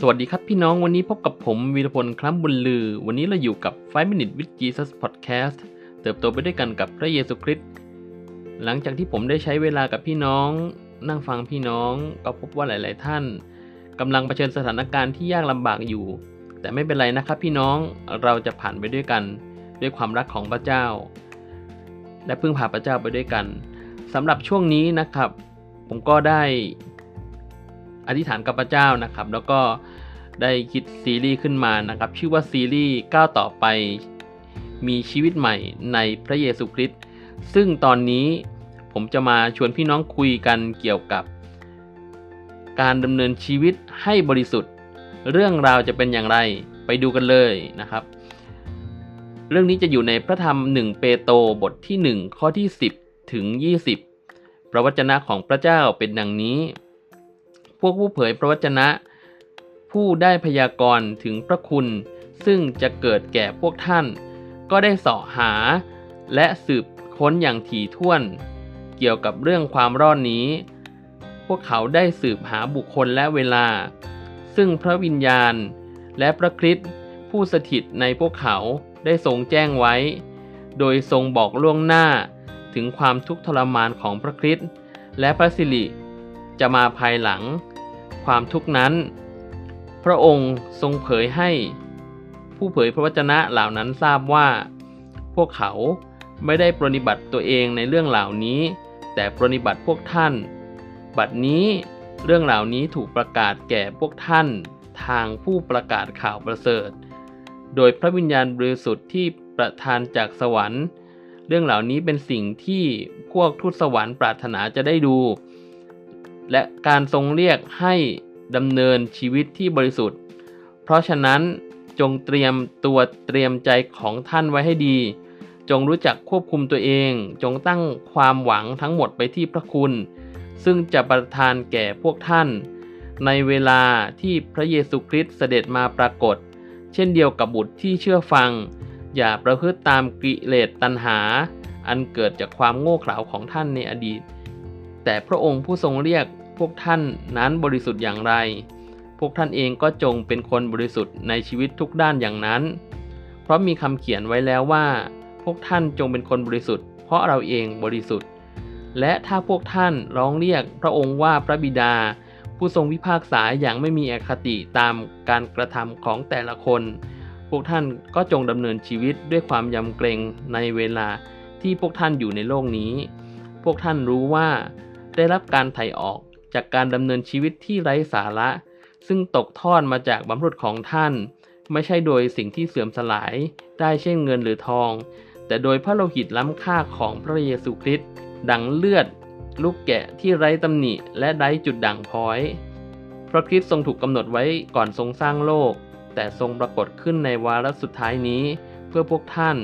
สวัสดีครับพี่น้องวันนี้พบกับผมวีรพลคล้ำบุญลือ วันนี้เราอยู่กับ 5 Minute with Jesus Podcast เติบโตไปด้วยกันกับพระเยซูคริสต์หลังจากที่ผมได้ใช้เวลากับพี่น้อง นั่งฟังพี่น้องก็พบว่าหลาย ๆ ท่านกำลังเผชิญสถานการณ์ที่ยากลำบากอยู่ แต่ไม่เป็นไรนะครับพี่น้องเราจะผ่านไปด้วยกัน ด้วยความรักของพระเจ้า และพึ่งพาพระเจ้าไปด้วยกันสำหรับช่วงนี้นะครับ ผมก็ได้ อธิษฐานกับพระเจ้านะครับ แล้วก็ได้คิดซีรีส์ขึ้นมานะครับ ชื่อว่าซีรีส์ก้าวต่อไป มีชีวิตใหม่ในพระเยซูคริสต์ซึ่งตอนนี้ผมจะมาชวนพี่น้องคุยกันเกี่ยวกับ การดำเนินชีวิตให้บริสุทธิ์ เรื่องราวจะเป็นอย่างไรไปดูกันเลยนะครับ เรื่องนี้จะอยู่ในพระธรรม 1 เปโตรบทที่ 1 ข้อที่ 10 ถึง 20 พระวจนะของพระเจ้าเป็นดังนี้ วกผู้เผยพระวจนะ ผู้ได้พยากรณ์ถึงพระคุณ ซึ่งจะเกิดแก่พวกท่าน ก็ได้เสาะหา และสืบค้นอย่างถี่ถ้วน เกี่ยวกับเรื่องความรอดนี้ พวกเขาได้สืบหาบุคคลและเวลา ซึ่งพระวิญญาณ และพระคริสต์ผู้สถิตในพวกเขาได้ทรงแจ้งไว้ โดยทรงบอกล่วงหน้าถึงความทุกข์ทรมานของพระคริสต์และพระสิริจะมาภายหลัง ความทุกข์นั้น พระองค์ทรงเผยให้ ผู้เผยพระวจนะเหล่านั้นทราบว่า พวกเขาไม่ได้ปรนิบัติตัวเองในเรื่องเหล่านี้ แต่ปรนิบัติพวกท่าน บัดนี้เรื่องเหล่านี้ถูกประกาศแก่พวกท่านทางผู้ประกาศข่าวประเสริฐ โดยพระวิญญาณบริสุทธิ์ที่ประทานจากสวรรค์ เรื่องเหล่านี้เป็นสิ่งที่พวกทูตสวรรค์ปรารถนาจะได้ดู และการทรงเรียกให้ดำเนินชีวิตที่บริสุทธิ์ เพราะฉะนั้นจงเตรียมตัวเตรียมใจของท่านไว้ให้ดี จงรู้จักควบคุมตัวเอง จงตั้งความหวังทั้งหมดไปที่พระคุณ ซึ่งจะประทานแก่พวกท่าน ในเวลาที่พระเยซูคริสต์เสด็จมาปรากฏ เช่นเดียวกับบุตรที่เชื่อฟัง อย่าประพฤติตามกิเลสตัณหา อันเกิดจากความโง่เขลาของท่านในอดีต แต่พระองค์ผู้ทรงเรียกพวกท่านนั้นบริสุทธิ์อย่างไร พวกท่านเองก็จงเป็นคนบริสุทธิ์ในชีวิตทุกด้านอย่างนั้น เพราะมีคำเขียนไว้แล้วว่า พวกท่านจงเป็นคนบริสุทธิ์ เพราะเราเองบริสุทธิ์ และถ้าพวกท่านร้องเรียกพระองค์ว่าพระบิดา ผู้ทรงพิพากษาอย่างไม่มีอคติตามการกระทำของแต่ละคน พวกท่านก็จงดำเนินชีวิตด้วยความยำเกรงในเวลาที่พวกท่านอยู่ในโลกนี้ พวกท่านรู้ว่า ได้รับการไถ่ออกจากการดำเนินชีวิตที่ไร้สาระ ซึ่งตกทอดมาจากบรรพบุรุษของท่าน ไม่ใช่โดยสิ่งที่เสื่อมสลายได้เช่นเงินหรือทอง แต่โดยพระโลหิตล้ำค่าของพระเยซูคริสต์ดังเลือด ลูกแกะที่ไร้ตำหนิและไร้จุดด่างพ้อย พระคริสต์ทรงถูกกำหนดไว้ก่อนทรงสร้างโลก แต่ทรงปรากฏขึ้นในวาระสุดท้ายนี้เพื่อพวกท่าน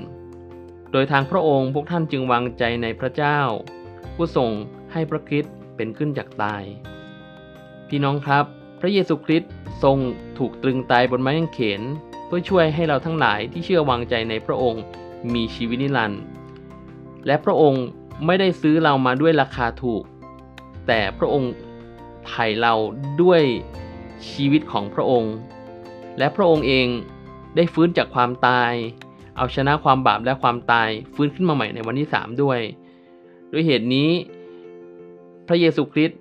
โดยทางพระองค์พวกท่านจึงวางใจในพระเจ้า ผู้ทรง ให้พระคริสต์เป็นขึ้นจากตาย พี่น้องครับ พระเยซูคริสต์ทรงถูกตรึงตายบนไม้กางเขน เพื่อช่วยให้เราทั้งหลายที่เชื่อวางใจในพระองค์มีชีวิตนิรันดร์และพระองค์ไม่ได้ซื้อเรามาด้วยราคาถูก แต่พระองค์ไถ่เราด้วยชีวิตของพระองค์ และพระองค์เองได้ฟื้นจากความตาย เอาชนะความบาปและความตายฟื้นขึ้นมาใหม่ในวันที่สามด้วย ด้วยเหตุนี้ พระเยซูคริสต์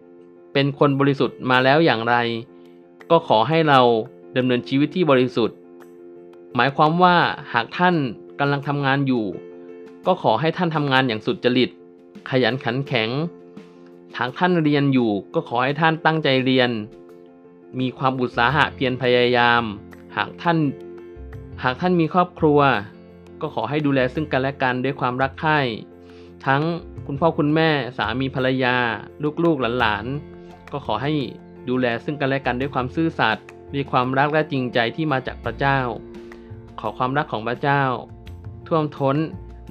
เป็นคนบริสุทธิ์มาแล้วอย่างไร ก็ขอให้เราดำเนินชีวิตที่บริสุทธิ์ หมายความว่าหากท่านกำลังทำงานอยู่ ก็ขอให้ท่านทำงานอย่างสุดจริต ขยันขันแข็งหากท่านเรียนอยู่ก็ขอให้ท่านตั้งใจเรียน มีความอุตสาหะเพียรพยายาม หากท่าน หากท่านมีครอบครัว ก็ขอให้ดูแลซึ่งกันและกันด้วยความรักใคร่ ทั้งคุณพ่อคุณแม่สามีภรรยา ลูกๆหลานๆ ก็ขอให้ดูแลซึ่งกันและกันด้วยความซื่อสัตย์มีความรักและจริงใจที่มาจากพระเจ้า ขอความรักของพระเจ้า ท่วมท้น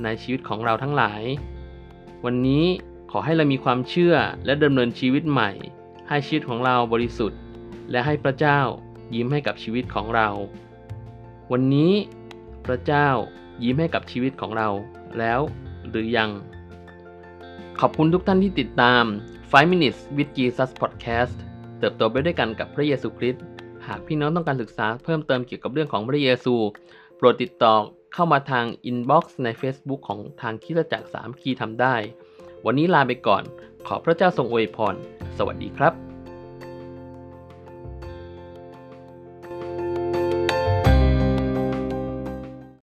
ในชีวิตของเราทั้งหลาย วันนี้ขอให้เรามีความเชื่อและดำเนินชีวิตใหม่ ให้ชีวิตของเราบริสุทธิ์ และให้พระเจ้ายิ้มให้กับชีวิตของเรา วันนี้พระเจ้ายิ้มให้กับชีวิตของเราแล้วหรือยัง ขอบคุณทุกท่านที่ติดตาม 5 minutes with Jesus podcast เติบโตไปด้วยกันกับพระเยซูคริสต์ หากพี่น้องต้องการศึกษาเพิ่มเติมเกี่ยวกับเรื่องของพระเยซู โปรดติดต่อเข้ามาทาง inbox ใน Facebook ของทางคิสจักรสามคีทำได้ วันนี้ลาไปก่อน ขอพระเจ้าทรงอวยพร สวัสดีครับ